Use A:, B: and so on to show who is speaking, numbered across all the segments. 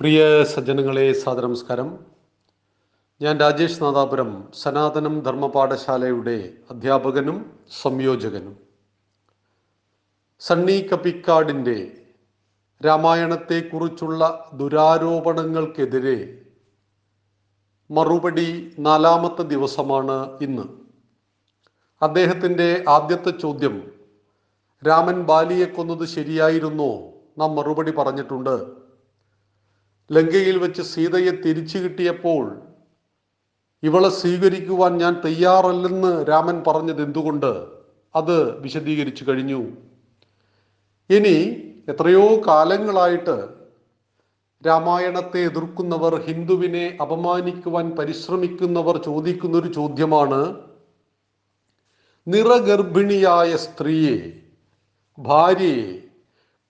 A: പ്രിയ സജ്ജനങ്ങളെ സാദനമസ്കാരം ഞാൻ രാജേഷ് നാദാപുരം സനാതനം ധർമ്മപാഠശാലയുടെ അധ്യാപകനും സംയോജകനും. സണ്ണി കപ്പിക്കാടിന്റെ രാമായണത്തെക്കുറിച്ചുള്ള ദുരാരോപണങ്ങൾക്കെതിരെ മറുപടി നാലാമത്തെ ദിവസമാണ് ഇന്ന്. അദ്ദേഹത്തിന്റെ ആദ്യത്തെ ചോദ്യം രാമൻ ബാലിയെ കൊന്നത് ശരിയായിരുന്നോ? നാം മറുപടി പറഞ്ഞിട്ടുണ്ട്. ലങ്കയിൽ വെച്ച് സീതയെ തിരിച്ചു കിട്ടിയപ്പോൾ ഇവളെ സ്വീകരിക്കുവാൻ ഞാൻ തയ്യാറല്ലെന്ന് രാമൻ പറഞ്ഞത് എന്തുകൊണ്ട്? അത് വിശദീകരിച്ചു കഴിഞ്ഞു. ഇനി എത്രയോ കാലങ്ങളായിട്ട് രാമായണത്തെ എതിർക്കുന്നവർ ഹിന്ദുവിനെ അപമാനിക്കുവാൻ പരിശ്രമിക്കുന്നവർ ചോദിക്കുന്ന ഒരു ചോദ്യമാണ് നിറഗർഭിണിയായ സ്ത്രീയെ ഭാര്യയെ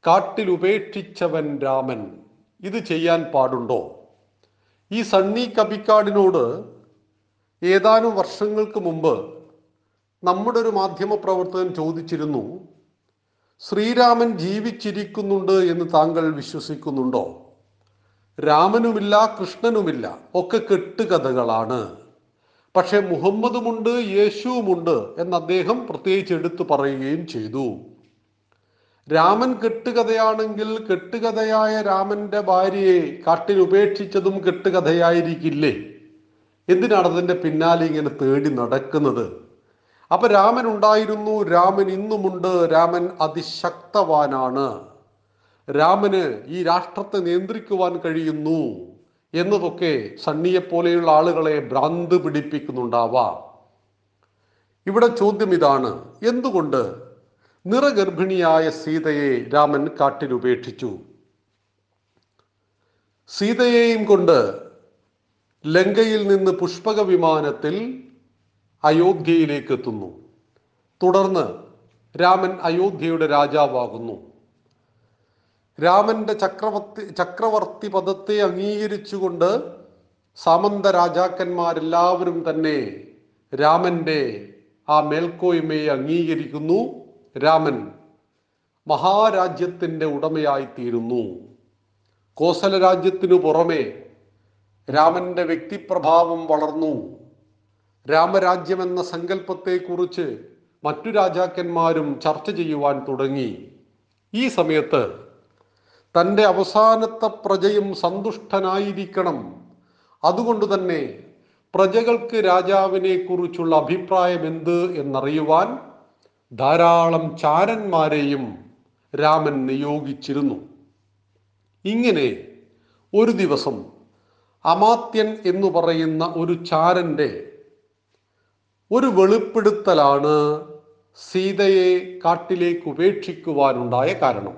A: കാട്ടിൽ ഉപേക്ഷിച്ചവൻ രാമൻ. ഇത് ചെയ്യാൻ പാടുണ്ടോ? ഈ സണ്ണി കബിക്കാടിനോട് ഏതാനും വർഷങ്ങൾക്ക് മുമ്പ് നമ്മുടെ ഒരു മാധ്യമ പ്രവർത്തകൻ ചോദിച്ചിരുന്നു ശ്രീരാമൻ ജീവിച്ചിരിക്കുന്നുണ്ട് എന്ന് താങ്കൾ വിശ്വസിക്കുന്നുണ്ടോ? രാമനുമില്ല കൃഷ്ണനുമില്ല ഒക്കെ കെട്ടുകഥകളാണ്. പക്ഷെ മുഹമ്മദുമുണ്ട് യേശുവുമുണ്ട് എന്ന് അദ്ദേഹം പ്രത്യേകിച്ച് എടുത്തു പറയുകയും ചെയ്തു. രാമൻ കെട്ടുകഥയാണെങ്കിൽ കെട്ടുകഥയായ രാമന്റെ ഭാര്യയെ കാട്ടിൽ ഉപേക്ഷിച്ചതും കെട്ടുകഥയായിരിക്കില്ലേ? എന്തിനാണ് അതിന്റെ പിന്നാലെ ഇങ്ങനെ തേടി നടക്കുന്നത്? അപ്പൊ രാമൻ ഉണ്ടായിരുന്നു രാമൻ ഇന്നുമുണ്ട് രാമൻ അതിശക്തവാനാണ്. രാമന് ഈ രാഷ്ട്രത്തെ നിയന്ത്രിക്കുവാൻ കഴിയുന്നു എന്നതൊക്കെ സണ്ണിയെ പോലെയുള്ള ആളുകളെ ഭ്രാന്ത് പിടിപ്പിക്കുന്നുണ്ടാവാം. ഇവിടെ ചോദ്യം ഇതാണ് എന്തുകൊണ്ട് നിറഗർഭിണിയായ സീതയെ രാമൻ കാട്ടിൽ ഉപേക്ഷിച്ചു. സീതയെയും കൊണ്ട് ലങ്കയിൽ നിന്ന് പുഷ്പക വിമാനത്തിൽ അയോധ്യയിലേക്ക് എത്തുന്നു. തുടർന്ന് രാമൻ അയോധ്യയുടെ രാജാവാകുന്നു. രാമന്റെ ചക്രവർത്തി ചക്രവർത്തി പദത്തെ അംഗീകരിച്ചുകൊണ്ട് സാമന്ത രാജാക്കന്മാരെല്ലാവരും തന്നെ രാമന്റെ ആ മേൽക്കോയ്മയെ അംഗീകരിക്കുന്നു. രാമൻ മഹാരാജ്യത്തിന്റെ ഉടമയായിത്തീരുന്നു. കോസല രാജ്യത്തിനു പുറമെ രാമന്റെ വ്യക്തിപ്രഭാവം വളർന്നു. രാമരാജ്യം എന്ന സങ്കല്പത്തെക്കുറിച്ച് മറ്റു രാജാക്കന്മാരും ചർച്ച ചെയ്യുവാൻ തുടങ്ങി. ഈ സമയത്ത് തന്റെ അവസാനത്തെ പ്രജയും സന്തുഷ്ടനായിരിക്കണം. അതുകൊണ്ട് തന്നെ പ്രജകൾക്ക് രാജാവിനെ കുറിച്ചുള്ള അഭിപ്രായം എന്ത് എന്നറിയുവാൻ ധാരാളം ചാരന്മാരെയും രാമൻ നിയോഗിച്ചിരുന്നു. ഇങ്ങനെ ഒരു ദിവസം അമാത്യൻ എന്ന് പറയുന്ന ഒരു ചാരന്റെ ഒരു വെളിപ്പെടുത്തലാണ് സീതയെ കാട്ടിലേക്ക് ഉപേക്ഷിക്കുവാനുണ്ടായ കാരണം.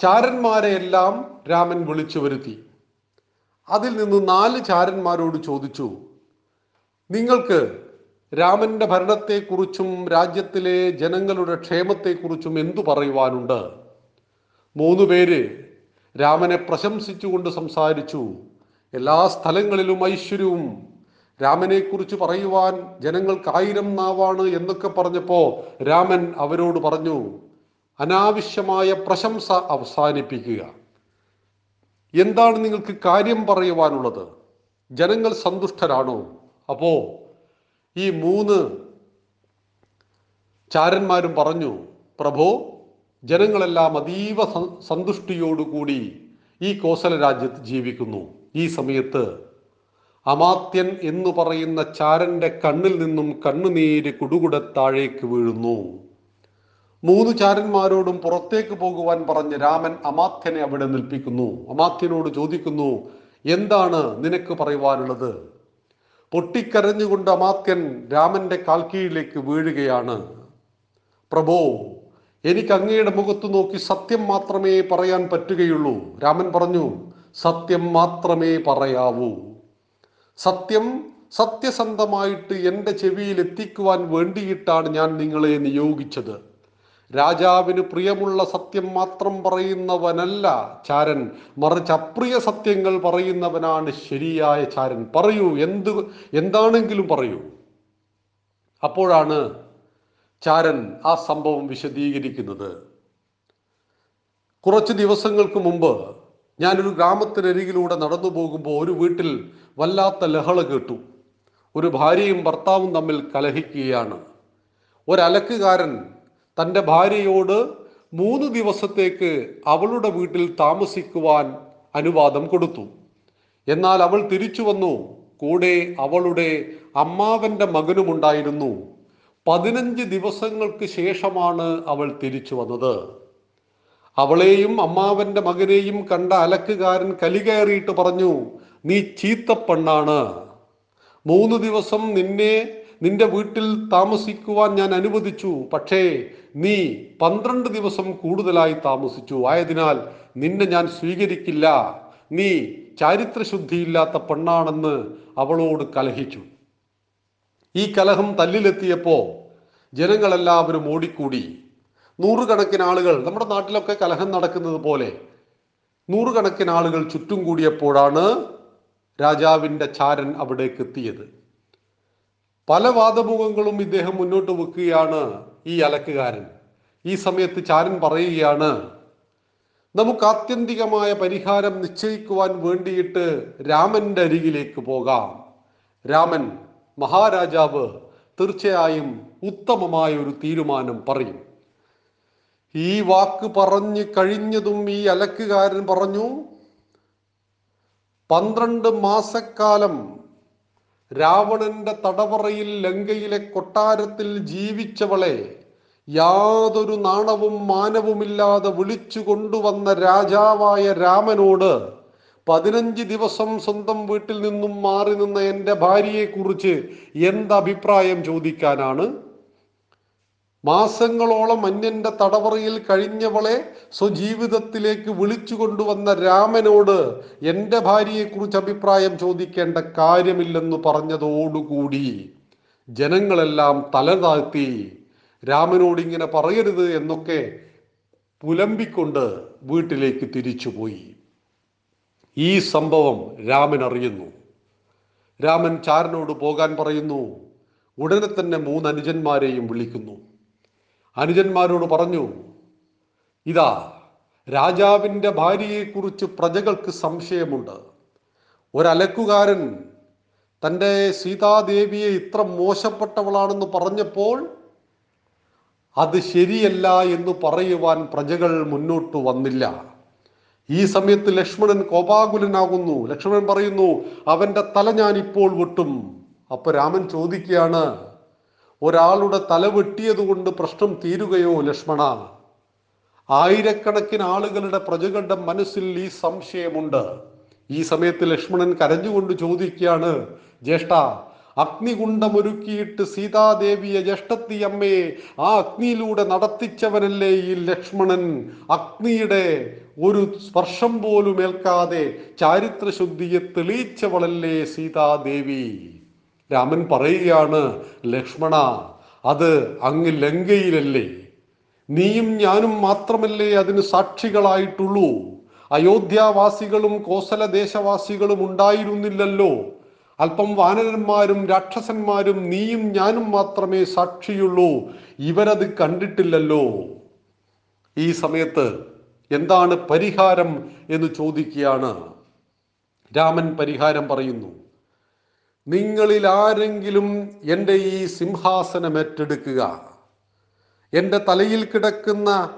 A: ചാരന്മാരെയെല്ലാം രാമൻ വിളിച്ചു വരുത്തി. അതിൽ നിന്ന് നാല് ചാരന്മാരോട് ചോദിച്ചു നിങ്ങൾക്ക് രാമന്റെ ഭരണത്തെക്കുറിച്ചും രാജ്യത്തിലെ ജനങ്ങളുടെ ക്ഷേമത്തെക്കുറിച്ചും എന്തു പറയുവാനുണ്ട്? മൂന്ന് പേര് രാമനെ പ്രശംസിച്ചുകൊണ്ട് സംസാരിച്ചു. എല്ലാ സ്ഥലങ്ങളിലും ഐശ്വര്യവും. രാമനെക്കുറിച്ച് പറയുവാൻ ജനങ്ങൾക്ക് ആയിരം നാവാണ് എന്നൊക്കെ പറഞ്ഞപ്പോൾ രാമൻ അവരോട് പറഞ്ഞു അനാവശ്യമായ പ്രശംസ അവസാനിപ്പിക്കുക. എന്താണ് നിങ്ങൾക്ക് കാര്യം പറയുവാനുള്ളത്? ജനങ്ങൾ സന്തുഷ്ടരാണോ? അപ്പോ ഈ മൂന്ന് ചാരന്മാരും പറഞ്ഞു പ്രഭോ ജനങ്ങളെല്ലാം അതീവ സന്തുഷ്ടിയോടുകൂടി ഈ കോസല രാജ്യത്ത് ജീവിക്കുന്നു. ഈ സമയത്ത് അമാത്യൻ എന്ന് പറയുന്ന ചാരന്റെ കണ്ണിൽ നിന്നും കണ്ണുനീര് കുടുകുട താഴേക്ക് വീഴുന്നു. മൂന്ന് ചാരന്മാരോടും പുറത്തേക്ക് പോകുവാൻ പറഞ്ഞ് രാമൻ അമാത്യനെ അവിടെ നിൽപ്പിക്കുന്നു. അമാത്യനോട് ചോദിക്കുന്നു എന്താണ് നിനക്ക് പറയുവാനുള്ളത്? പൊട്ടിക്കരഞ്ഞുകൊണ്ട് അമാത്യൻ രാമന്റെ കാൽക്കീഴിലേക്ക് വീഴുകയാണ്. പ്രഭോ എനിക്ക് അങ്ങയുടെ മുഖത്ത് നോക്കി സത്യം മാത്രമേ പറയാൻ പറ്റുകയുള്ളൂ. രാമൻ പറഞ്ഞു സത്യം മാത്രമേ പറയാവൂ. സത്യം സത്യസന്ധമായിട്ട് എന്റെ ചെവിയിൽ എത്തിക്കുവാൻ വേണ്ടിയിട്ടാണ് ഞാൻ നിങ്ങളെ നിയോഗിച്ചത്. രാജാവിന് പ്രിയമുള്ള സത്യം മാത്രം പറയുന്നവനല്ല ചാരൻ. മറിച്ച് അപ്രിയ സത്യങ്ങൾ പറയുന്നവനാണ് ശരിയായ ചാരൻ. പറയൂ എന്ത് എന്താണെങ്കിലും പറയൂ. അപ്പോഴാണ് ചാരൻ ആ സംഭവം വിശദീകരിക്കുന്നത്. കുറച്ച് ദിവസങ്ങൾക്ക് മുമ്പ് ഞാനൊരു ഗ്രാമത്തിനരികിലൂടെ നടന്നു പോകുമ്പോൾ ഒരു വീട്ടിൽ വല്ലാത്ത ലഹള കേട്ടു. ഒരു ഭാര്യയും ഭർത്താവും തമ്മിൽ കലഹിക്കുകയാണ്. ഒരലക്കുകാരൻ തന്റെ ഭാര്യയോട് മൂന്ന് ദിവസത്തേക്ക് അവളുടെ വീട്ടിൽ താമസിക്കുവാൻ അനുവാദം കൊടുത്തു. എന്നാൽ അവൾ തിരിച്ചു വന്നു. കൂടെ അവളുടെ അമ്മാവന്റെ മകനുമുണ്ടായിരുന്നു പതിനഞ്ച് ദിവസങ്ങൾക്ക് ശേഷമാണ് അവൾ തിരിച്ചു വന്നത്. അവളെയും അമ്മാവന്റെ മകനെയും കണ്ട അലക്കുകാരൻ കലികയറിയിട്ട് പറഞ്ഞു നീ ചീത്തപ്പെണ്ണാണ്. മൂന്ന് ദിവസം നിന്നെ നിന്റെ വീട്ടിൽ താമസിക്കുവാൻ ഞാൻ അനുവദിച്ചു. പക്ഷേ നീ പന്ത്രണ്ട് ദിവസം കൂടുതലായി താമസിച്ചു. ആയതിനാൽ നിന്നെ ഞാൻ സ്വീകരിക്കില്ല. നീ ചാരിത്രശുദ്ധിയില്ലാത്ത പെണ്ണാണെന്ന് അവളോട് കലഹിച്ചു. ഈ കലഹം തല്ലിലെത്തിയപ്പോ ജനങ്ങളെല്ലാവരും ഓടിക്കൂടി. നൂറുകണക്കിന് ആളുകൾ നമ്മുടെ നാട്ടിലൊക്കെ കലഹം നടക്കുന്നത് പോലെ നൂറുകണക്കിന് ആളുകൾ ചുറ്റും കൂടിയപ്പോഴാണ് രാജാവിന്റെ ചാരൻ അവിടേക്ക് എത്തിയത്. പല വാദമുഖങ്ങളും ഇദ്ദേഹം മുന്നോട്ട് വെക്കുകയാണ് ഈ അലക്കുകാരൻ. ഈ സമയത്ത് ചാരൻ പറയുകയാണ് നമുക്ക് ആത്യന്തികമായ പരിഹാരം നിശ്ചയിക്കുവാൻ വേണ്ടിയിട്ട് രാമന്റെ അരികിലേക്ക് പോകാം. രാമൻ മഹാരാജാവ് തീർച്ചയായും ഉത്തമമായ ഒരു തീരുമാനം പറയും. ഈ വാക്ക് പറഞ്ഞു കഴിഞ്ഞതും ഈ അലക്കുകാരൻ പറഞ്ഞു പന്ത്രണ്ട് മാസക്കാലം രാവണന്റെ തടവറയിൽ ലങ്കയിലെ കൊട്ടാരത്തിൽ ജീവിച്ചവളെ യാതൊരു നാണവും മാനവുമില്ലാതെ വിളിച്ചു കൊണ്ടുവന്ന രാജാവായ രാമനോട് പതിനഞ്ച് ദിവസം സ്വന്തം വീട്ടിൽ നിന്നും മാറി നിന്ന എന്റെ ഭാര്യയെക്കുറിച്ച് എന്തഭിപ്രായം ചോദിക്കാനാണ്? മാസങ്ങളോളം അന്യന്റെ തടവറയിൽ കഴിഞ്ഞവളെ സ്വജീവിതത്തിലേക്ക് വിളിച്ചു കൊണ്ടുവന്ന രാമനോട് എന്റെ ഭാര്യയെക്കുറിച്ച് അഭിപ്രായം ചോദിക്കേണ്ട കാര്യമില്ലെന്ന് പറഞ്ഞതോടുകൂടി ജനങ്ങളെല്ലാം തലതാഴ്ത്തി രാമനോട് ഇങ്ങനെ പറയരുത് എന്നൊക്കെ പുലമ്പിക്കൊണ്ട് വീട്ടിലേക്ക് തിരിച്ചുപോയി. ഈ സംഭവം രാമൻ അറിയുന്നു രാമൻ ചാരനോട് പോകാൻ പറയുന്നു. ഉടനെ തന്നെ മൂന്ന് അനുജന്മാരെയും വിളിക്കുന്നു. അനുജന്മാരോട് പറഞ്ഞു ഇതാ രാജാവിന്റെ ഭാര്യയെക്കുറിച്ച് പ്രജകൾക്ക് സംശയമുണ്ട്. ഒരലക്കുകാരൻ തന്റെ സീതാദേവിയെ ഇത്ര മോശപ്പെട്ടവളാണെന്ന് പറഞ്ഞപ്പോൾ അത് ശരിയല്ല എന്ന് പറയുവാൻ പ്രജകൾ മുന്നോട്ട് വന്നില്ല. ഈ സമയത്ത് ലക്ഷ്മണൻ കോപാകുലനാകുന്നു. ലക്ഷ്മണൻ പറയുന്നു അവന്റെ തല ഞാൻ ഇപ്പോൾ വെട്ടും. അപ്പൊ രാമൻ ചോദിക്കുകയാണ് ഒരാളുടെ തല വെട്ടിയതുകൊണ്ട് പ്രശ്നം തീരുകയോ ലക്ഷ്മണ ആയിരക്കണക്കിന് ആളുകളുടെ പ്രജകളുടെ മനസ്സിൽ ഈ സംശയമുണ്ട്. ഈ സമയത്ത് ലക്ഷ്മണൻ കരഞ്ഞുകൊണ്ട് ചോദിക്കുകയാണ് ജ്യേഷ്ഠ അഗ്നികുണ്ടമൊരുക്കിയിട്ട് സീതാദേവിയെ ജ്യേഷ്ഠത്തി അമ്മയെ ആ അഗ്നിയിലൂടെ നടത്തിച്ചവനല്ലേ ഈ ലക്ഷ്മണൻ? അഗ്നിയുടെ ഒരു സ്പർശം പോലും ഏൽക്കാതെ ചാരിത്രശുദ്ധിയെ തെളിയിച്ചവളല്ലേ സീതാദേവി? രാമൻ പറയുകയാണ് ലക്ഷ്മണ അത് അങ്ങ് ലങ്കയിലല്ലേ? നീയും ഞാനും മാത്രമല്ലേ അതിന് സാക്ഷികളായിട്ടുള്ളൂ? അയോധ്യാവാസികളും കോസല ദേശവാസികളും ഉണ്ടായിരുന്നില്ലല്ലോ. അല്പം വാനരന്മാരും രാക്ഷസന്മാരും നീയും ഞാനും മാത്രമേ സാക്ഷിയുള്ളൂ. ഇവരത് കണ്ടിട്ടില്ലല്ലോ. ഈ സമയത്ത് എന്താണ് പരിഹാരം എന്ന് ചോദിക്കുകയാണ്. രാമൻ പരിഹാരം പറയുന്നു. നിങ്ങളിൽ ആരെങ്കിലും എന്റെ ഈ സിംഹാസനം ഏറ്റെടുക്കുക. എന്റെ തലയിൽ കിടക്കുന്ന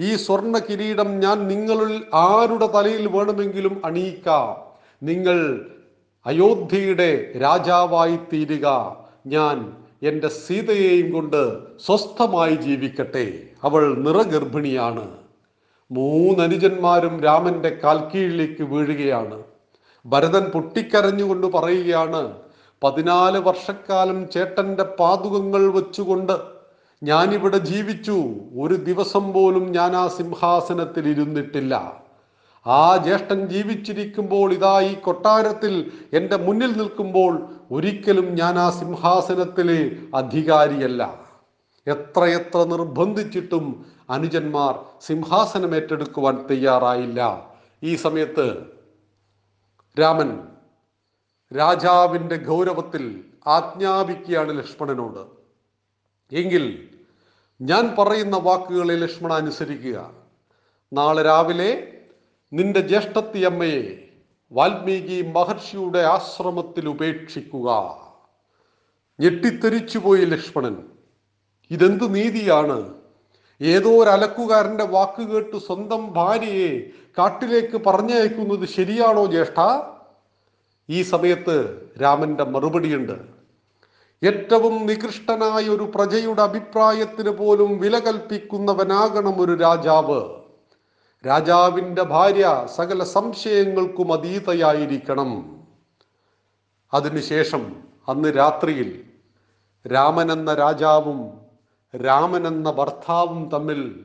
A: ഈ സ്വർണ കിരീടം ഞാൻ നിങ്ങളിൽ ആരുടെ തലയിൽ വേണമെങ്കിലും അണിയിക്കാം. നിങ്ങൾ അയോധ്യയുടെ രാജാവായി തീരുക. ഞാൻ എന്റെ സീതയെയും കൊണ്ട് സ്വസ്ഥമായി ജീവിക്കട്ടെ. അവൾ നിറഗർഭിണിയാണ്. മൂന്നനുജന്മാരും രാമന്റെ കാൽക്കീഴിലേക്ക് വീഴുകയാണ്. ഭരതൻ പൊട്ടിക്കരഞ്ഞുകൊണ്ട് പറയുകയാണ് പതിനാല് വർഷക്കാലം ചേട്ടന്റെ പാതുകങ്ങൾ വെച്ചുകൊണ്ട് ഞാനിവിടെ ജീവിച്ചു. ഒരു ദിവസം പോലും ഞാൻ ആ സിംഹാസനത്തിൽ ഇരുന്നിട്ടില്ല. ആ ജ്യേഷ്ഠൻ ജീവിച്ചിരിക്കുമ്പോൾ ഇതാ ഈ കൊട്ടാരത്തിൽ എന്റെ മുന്നിൽ നിൽക്കുമ്പോൾ ഒരിക്കലും ഞാൻ ആ സിംഹാസനത്തിലെ അധികാരിയല്ല. എത്രയെത്ര നിർബന്ധിച്ചിട്ടും അനുജന്മാർ സിംഹാസനം ഏറ്റെടുക്കുവാൻ തയ്യാറായില്ല. ഈ സമയത്ത് രാമൻ രാജാവിന്റെ ഗൗരവത്തിൽ ആജ്ഞാപിക്കുകയാണ് ലക്ഷ്മണനോട്. എങ്കിൽ ഞാൻ പറയുന്ന വാക്കുകളെ ലക്ഷ്മണ അനുസരിക്കുക. നാളെ രാവിലെ നിന്റെ ജ്യേഷ്ഠത്തിയമ്മയെ വാൽമീകി മഹർഷിയുടെ ആശ്രമത്തിൽ ഉപേക്ഷിക്കുക. ഞെട്ടിത്തെറിച്ചുപോയി ലക്ഷ്മണൻ. ഇതെന്ത് നീതിയാണ്? ഏതോ ഒരു അലക്കുകാരന്റെ വാക്ക് കേട്ട് സ്വന്തം ഭാര്യയെ കാട്ടിലേക്ക് പറഞ്ഞയക്കുന്നത് ശരിയാണോ ജ്യേഷ്ഠ? ഈ സമയത്ത് രാമന്റെ മറുപടിയുണ്ട്. ഏറ്റവും നികൃഷ്ടനായ ഒരു പ്രജയുടെ അഭിപ്രായത്തിന് പോലും വില കൽപ്പിക്കുന്നവനാകണം ഒരു രാജാവ്. രാജാവിന്റെ ഭാര്യ സകല സംശയങ്ങൾക്കും അതീതയായിരിക്കണം. അതിനുശേഷം അന്ന് രാത്രിയിൽ രാമൻ എന്ന രാജാവും രാമൻ എന്ന ഭർത്താവും തമ്മിൽ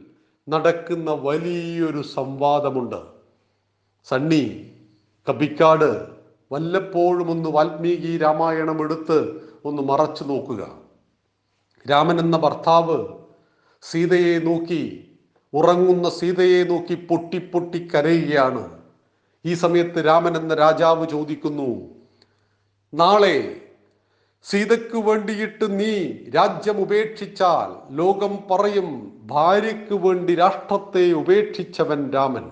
A: നടക്കുന്ന വലിയൊരു സംവാദമുണ്ട്. സണ്ണി കബിക്കാട് വല്ലപ്പോഴും ഒന്ന് വാൽമീകി രാമായണം എടുത്ത് ഒന്ന് മറച്ചു നോക്കുക. രാമൻ എന്ന ഭർത്താവ് സീതയെ നോക്കി ഉറങ്ങുന്ന സീതയെ നോക്കി പൊട്ടി പൊട്ടി കരയുകയാണ്. ഈ സമയത്ത് രാമൻ എന്ന രാജാവ് ചോദിക്കുന്നു നാളെ സീതയ്ക്ക് വേണ്ടിയിട്ട് നീ രാജ്യം ഉപേക്ഷിച്ചാൽ ലോകം പറയും ഭാര്യയ്ക്ക് വേണ്ടി രാഷ്ട്രത്തെ ഉപേക്ഷിച്ചവൻ രാമൻ.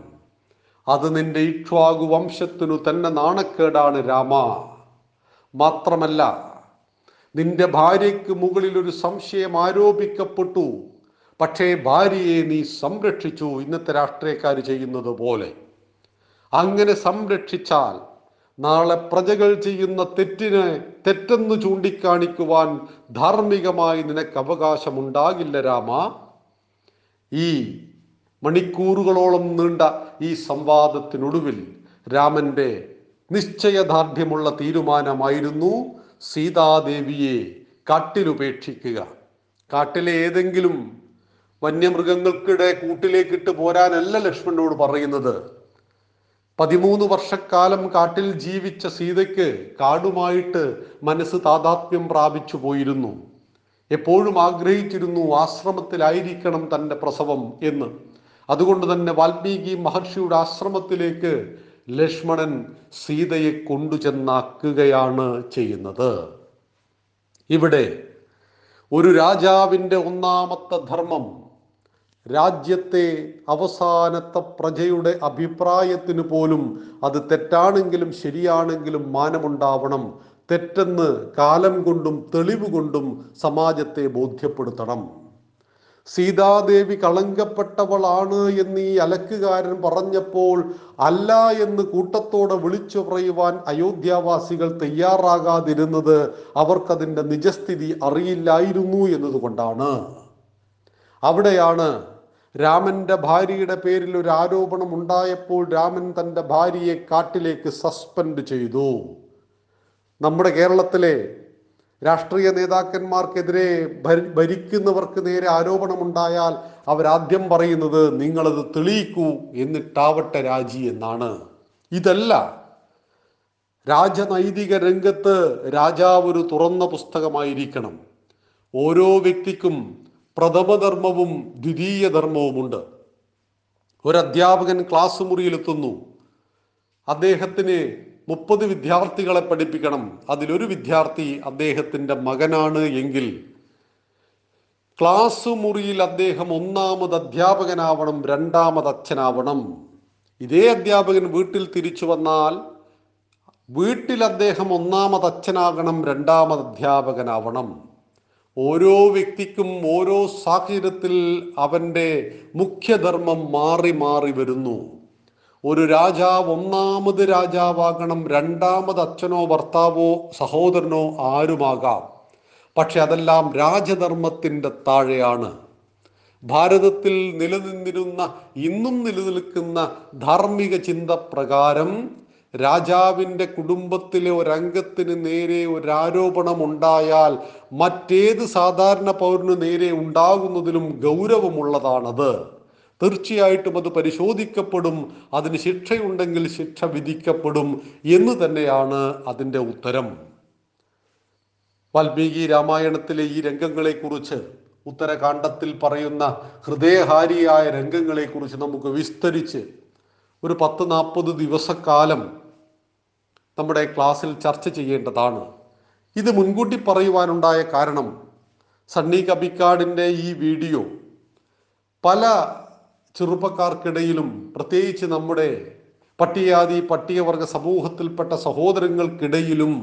A: അത് നിന്റെ ഇക്ഷ്വാകു വംശത്തിനു തന്നെ നാണക്കേടാണ് രാമ. മാത്രമല്ല നിന്റെ ഭാര്യയ്ക്ക് മുകളിൽ ഒരു സംശയം ആരോപിക്കപ്പെട്ടു. പക്ഷേ ഭാര്യയെ നീ സംരക്ഷിച്ചു ഇന്നത്തെ രാഷ്ട്രീയക്കാർ ചെയ്യുന്നത് പോലെ. അങ്ങനെ സംരക്ഷിച്ചാൽ നാളെ പ്രജകൾ ചെയ്യുന്ന തെറ്റിനെ തെറ്റെന്ന് ചൂണ്ടിക്കാണിക്കുവാൻ ധാർമ്മികമായി നിനക്ക് അവകാശമുണ്ടാകില്ല രാമ. ഈ മണിക്കൂറുകളോളം നീണ്ട ഈ സംവാദത്തിനൊടുവിൽ രാമന്റെ നിശ്ചയദാർഢ്യമുള്ള തീരുമാനമായിരുന്നു സീതാദേവിയെ കാട്ടിലുപേക്ഷിക്കുക. കാട്ടിലെ ഏതെങ്കിലും വന്യമൃഗങ്ങൾക്കിടെ കൂട്ടിലേക്കിട്ട് പോരാനല്ല ലക്ഷ്മണനോട് പറയുന്നത്. പതിമൂന്ന് വർഷക്കാലം കാട്ടിൽ ജീവിച്ച സീതയ്ക്ക് കാടുമായിട്ട് മനസ്സ് താതാത്മ്യം പ്രാപിച്ചു പോയിരുന്നു. എപ്പോഴും ആഗ്രഹിച്ചിരുന്നു ആശ്രമത്തിലായിരിക്കണം തന്റെ പ്രസവം എന്ന്. അതുകൊണ്ട് തന്നെ വാൽമീകി മഹർഷിയുടെ ആശ്രമത്തിലേക്ക് ലക്ഷ്മണൻ സീതയെ കൊണ്ടുചെന്നാക്കുകയാണ് ചെയ്യുന്നത്. ഇവിടെ ഒരു രാജാവിന്റെ ഒന്നാമത്തെ ധർമ്മം രാജ്യത്തെ അവസാനത്തെ പ്രജയുടെ അഭിപ്രായത്തിന് പോലും അത് തെറ്റാണെങ്കിലും ശരിയാണെങ്കിലും മാനമുണ്ടാവണം. തെറ്റെന്ന് കാലം കൊണ്ടും തെളിവ് കൊണ്ടും സമാജത്തെ ബോധ്യപ്പെടുത്തണം. സീതാദേവി കളങ്കപ്പെട്ടവളാണ് എന്ന് ഈ അലക്കുകാരൻ പറഞ്ഞപ്പോൾ അല്ല എന്ന് കൂട്ടത്തോടെ വിളിച്ചു പറയുവാൻ അയോധ്യാവാസികൾ തയ്യാറാകാതിരുന്നത് അവർക്കതിന്റെ നിജസ്ഥിതി അറിയില്ലായിരുന്നു എന്നതുകൊണ്ടാണ്. അവിടെയാണ് രാമന്റെ ഭാര്യയുടെ പേരിൽ ഒരു ആരോപണം ഉണ്ടായപ്പോൾ രാമൻ തന്റെ ഭാര്യയെ കാട്ടിലേക്ക് സസ്പെൻഡ് ചെയ്തു. നമ്മുടെ കേരളത്തിലെ രാഷ്ട്രീയ നേതാക്കന്മാർക്കെതിരെ ഭരിക്കുന്നവർക്ക് നേരെ ആരോപണമുണ്ടായാൽ അവരാദ്യം പറയുന്നത് നിങ്ങളത് തെളിയിക്കൂ എന്നിട്ടാവട്ടെ രാജി എന്നാണ്. ഇതല്ല. രാജനൈതിക രംഗത്ത് രാജാവ് ഒരു തുറന്ന പുസ്തകമായിരിക്കണം. ഓരോ വ്യക്തിക്കും പ്രഥമധർമ്മവും ദ്വിതീയ ധർമ്മവുമുണ്ട് ഒരു അധ്യാപകൻ ക്ലാസ് മുറിയിലെത്തുന്നു. അദ്ദേഹത്തിന് മുപ്പത് വിദ്യാർത്ഥികളെ പഠിപ്പിക്കണം. അതിലൊരു വിദ്യാർത്ഥി അദ്ദേഹത്തിന്റെ മകനാണ് എങ്കിൽ ക്ലാസ് മുറിയിൽ അദ്ദേഹം ഒന്നാമത് അധ്യാപകനാവണം രണ്ടാമത് അച്ഛനാവണം. ഇതേ അധ്യാപകൻ വീട്ടിൽ തിരിച്ചു വന്നാൽ വീട്ടിൽ അദ്ദേഹം ഒന്നാമത് അച്ഛനാകണം രണ്ടാമത് അധ്യാപകനാവണം. ഓരോ വ്യക്തിക്കും ഓരോ സാഹചര്യത്തിൽ അവന്റെ മുഖ്യധർമ്മം മാറി മാറി വരുന്നു. ഒരു രാജാവ് ഒന്നാമത് രാജാവാകണം രണ്ടാമത് അച്ഛനോ ഭർത്താവോ സഹോദരനോ ആരുമാകാം. പക്ഷെ അതെല്ലാം രാജധർമ്മത്തിന്റെ താഴെയാണ്. ഭാരതത്തിൽ നിലനിന്നിരുന്ന ഇന്നും നിലനിൽക്കുന്ന ധാർമ്മിക ചിന്ത പ്രകാരം രാജാവിന്റെ കുടുംബത്തിലെ ഒരംഗത്തിന് നേരെ ഒരാരോപണം ഉണ്ടായാൽ മറ്റേത് സാധാരണ പൗരന് നേരെ ഉണ്ടാകുന്നതിലും ഗൗരവമുള്ളതാണത്. തീർച്ചയായിട്ടും അത് പരിശോധിക്കപ്പെടും അതിന് ശിക്ഷയുണ്ടെങ്കിൽ ശിക്ഷ വിധിക്കപ്പെടും എന്ന് തന്നെയാണ് അതിന്റെ ഉത്തരം. വാൽമീകി രാമായണത്തിലെ ഈ രംഗങ്ങളെക്കുറിച്ച് ഉത്തരകാണ്ഡത്തിൽ പറയുന്ന ഹൃദയഹാരിയായ രംഗങ്ങളെക്കുറിച്ച് നമുക്ക് വിസ്തരിച്ച് ഒരു പത്ത് നാൽപ്പത് ദിവസക്കാലം നമ്മുടെ ക്ലാസ്സിൽ ചർച്ച ചെയ്യേണ്ടതാണ്. ഇത് മുൻകൂട്ടി പറയുവാനുണ്ടായ കാരണം സണ്ണി കബിക്കാടിന്റെ ഈ വീഡിയോ പല ചെറുപ്പക്കാർക്കിടയിലും പ്രത്യേകിച്ച് നമ്മുടെ പട്ടികജാതി പട്ടികവർഗ സമൂഹത്തിൽപ്പെട്ട സഹോദരങ്ങൾക്കിടയിലും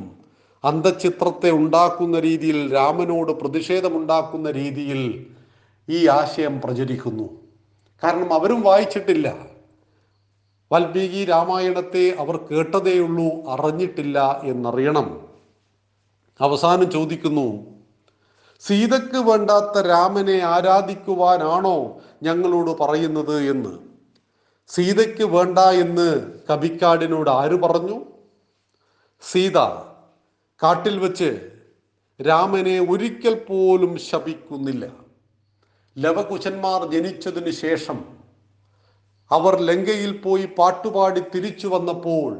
A: അന്തചിത്രത്തെ ഉണ്ടാക്കുന്ന രീതിയിൽ രാമനോട് പ്രതിഷേധമുണ്ടാക്കുന്ന രീതിയിൽ ഈ ആശയം പ്രചരിക്കുന്നു. കാരണം അവരും വായിച്ചിട്ടില്ല. വാൽമീകി രാമായണത്തെ അവർ കേട്ടതേയുള്ളൂ അറിഞ്ഞിട്ടില്ല എന്നറിയണം. അവസാനം ചോദിക്കുന്നു സീതയ്ക്ക് വേണ്ടാത്ത രാമനെ ആരാധിക്കുവാനാണോ ഞങ്ങളോട് പറയുന്നത് എന്ന്? സീതയ്ക്ക് വേണ്ട എന്ന് കവിക്കാടിനോട് ആര് പറഞ്ഞു? സീത കാട്ടിൽ വെച്ച് രാമനെ ഒരിക്കൽ പോലും ശപിക്കുന്നില്ല. ലവകുശന്മാർ ജനിച്ചതിന് ശേഷം അവർ ലങ്കയിൽ പോയി പാട്ടുപാടി തിരിച്ചു വന്നപ്പോൾ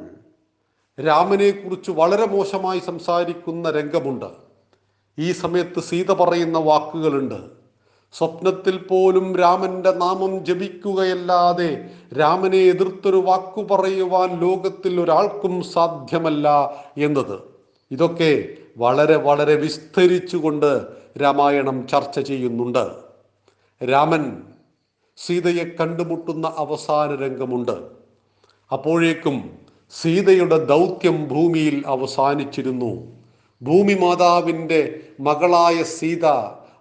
A: രാമനെക്കുറിച്ച് വളരെ മോശമായി സംസാരിക്കുന്ന രംഗമുണ്ട്. ഈ സമയത്ത് സീത പറയുന്ന വാക്കുകളുണ്ട്. സ്വപ്നത്തിൽ പോലും രാമന്റെ നാമം ജപിക്കുകയല്ലാതെ രാമനെ എതിർത്തൊരു വാക്കു പറയുവാൻ ലോകത്തിൽ ഒരാൾക്കും സാധ്യമല്ല എന്നത്. ഇതൊക്കെ വളരെ വളരെ വിസ്തരിച്ചുകൊണ്ട് രാമായണം ചർച്ച ചെയ്യുന്നുണ്ട്. രാമൻ സീതയെ കണ്ടുമുട്ടുന്ന അവസാന രംഗമുണ്ട്. അപ്പോഴേക്കും സീതയുടെ ദൗത്യം ഭൂമിയിൽ അവസാനിച്ചിരുന്നു. ഭൂമി മാതാവിന്റെ മകളായ സീത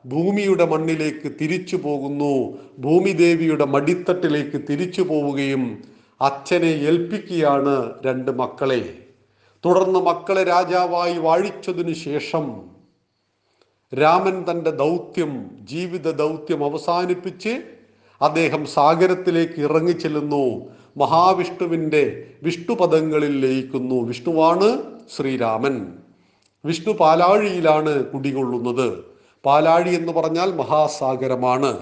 A: ഭൂമിയുടെ മണ്ണിലേക്ക് തിരിച്ചു പോകുന്നു. ഭൂമിദേവിയുടെ മടിത്തട്ടിലേക്ക് തിരിച്ചു പോവുകയും അച്ഛനെ ഏൽപ്പിക്കുകയാണ് രണ്ട് മക്കളെ. തുടർന്ന് മക്കളെ രാജാവായി വാഴിച്ചതിനു ശേഷം രാമൻ തന്റെ ദൗത്യം ജീവിത ദൗത്യം അവസാനിപ്പിച്ച് അദ്ദേഹം സാഗരത്തിലേക്ക് ഇറങ്ങിച്ചെല്ലുന്നു. മഹാവിഷ്ണുവിന്റെ വിഷ്ണുപദങ്ങളിൽ ലയിക്കുന്നു. വിഷ്ണുവാണ് ശ്രീരാമൻ. വിഷ്ണു പാലാഴിയിലാണ് കുടികൊള്ളുന്നത്. പാലാഴി എന്ന് പറഞ്ഞാൽ മഹാസാഗരമാണ്.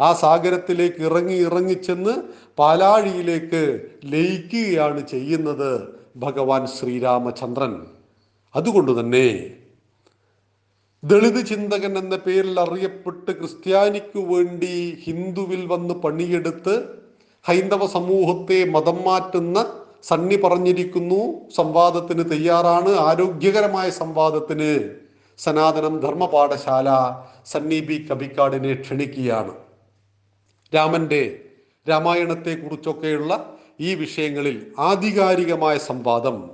A: ആ സാഗരത്തിലേക്ക് ഇറങ്ങി ഇറങ്ങിച്ചെന്ന് പാലാഴിയിലേക്ക് ലയിക്കുകയാണ് ചെയ്യുന്നത് ഭഗവാൻ ശ്രീരാമചന്ദ്രൻ. അതുകൊണ്ട് തന്നെ ദളിത് ചിന്തകൻ എന്ന പേരിൽ അറിയപ്പെട്ട് ക്രിസ്ത്യാനിക്കു വേണ്ടി ഹിന്ദുവിൽ വന്ന് പണിയെടുത്ത് ഹൈന്ദവ സമൂഹത്തെ മതം മാറ്റുന്ന സണ്ണി പറഞ്ഞിരിക്കുന്നു സംവാദത്തിന് തയ്യാറാണ് ആരോഗ്യകരമായ സംവാദത്തിന്. സനാതനം ധർമ്മപാഠശാല സണ്ണി ബി കബിക്കാടിനെ ക്ഷണിക്കുകയാണ്. രാമന്റെ രാമായണത്തെ കുറിച്ചൊക്കെയുള്ള ഈ വിഷയങ്ങളിൽ ആധികാരികമായ സംവാദം.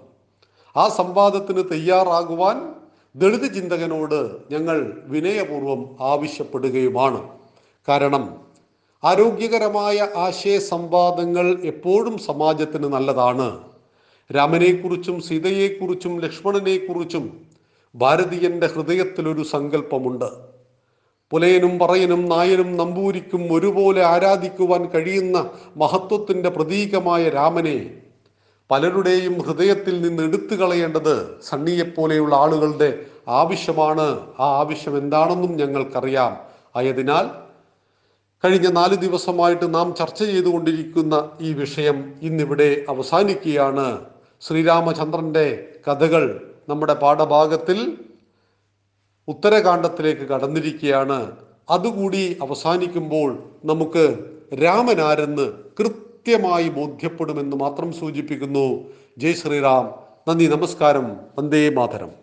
A: ആ സംവാദത്തിന് തയ്യാറാകുവാൻ ദളിത് ചിന്തകനോട് ഞങ്ങൾ വിനയപൂർവം ആവശ്യപ്പെടുകയുമാണ്. കാരണം ആരോഗ്യകരമായ ആശയ സംവാദങ്ങൾ എപ്പോഴും സമാജത്തിന് നല്ലതാണ്. രാമനെക്കുറിച്ചും സീതയെക്കുറിച്ചും ലക്ഷ്മണനെക്കുറിച്ചും ഭാരതീയന്റെ ഹൃദയത്തിലൊരു സങ്കല്പമുണ്ട്. പുലയനും പറയനും നായനും നമ്പൂരിക്കും ഒരുപോലെ ആരാധിക്കുവാൻ കഴിയുന്ന മഹത്വത്തിന്റെ പ്രതീകമായ രാമനെ പലരുടെയും ഹൃദയത്തിൽ നിന്ന് എടുത്തു കളയേണ്ടത് സണ്ണിയെപ്പോലെയുള്ള ആളുകളുടെ ആവശ്യമാണ്. ആ ആവശ്യം എന്താണെന്നും ഞങ്ങൾക്കറിയാം. ആയതിനാൽ കഴിഞ്ഞ നാല് ദിവസമായിട്ട് നാം ചർച്ച ചെയ്തുകൊണ്ടിരിക്കുന്ന ഈ വിഷയം ഇന്നിവിടെ അവസാനിക്കുകയാണ്. ശ്രീരാമചന്ദ്രന്റെ കഥകൾ നമ്മുടെ പാഠഭാഗത്തിൽ ഉത്തരകാണ്ഡത്തിലേക്ക് കടന്നിരിക്കുകയാണ്. അതുകൂടി അവസാനിക്കുമ്പോൾ നമുക്ക് രാമനാരെന്ന് കൃത്യമായി ബോധ്യപ്പെടുമെന്ന് മാത്രം സൂചിപ്പിക്കുന്നു. ജയ് ശ്രീറാം. നന്ദി നമസ്കാരം. വന്ദേ മാതരം.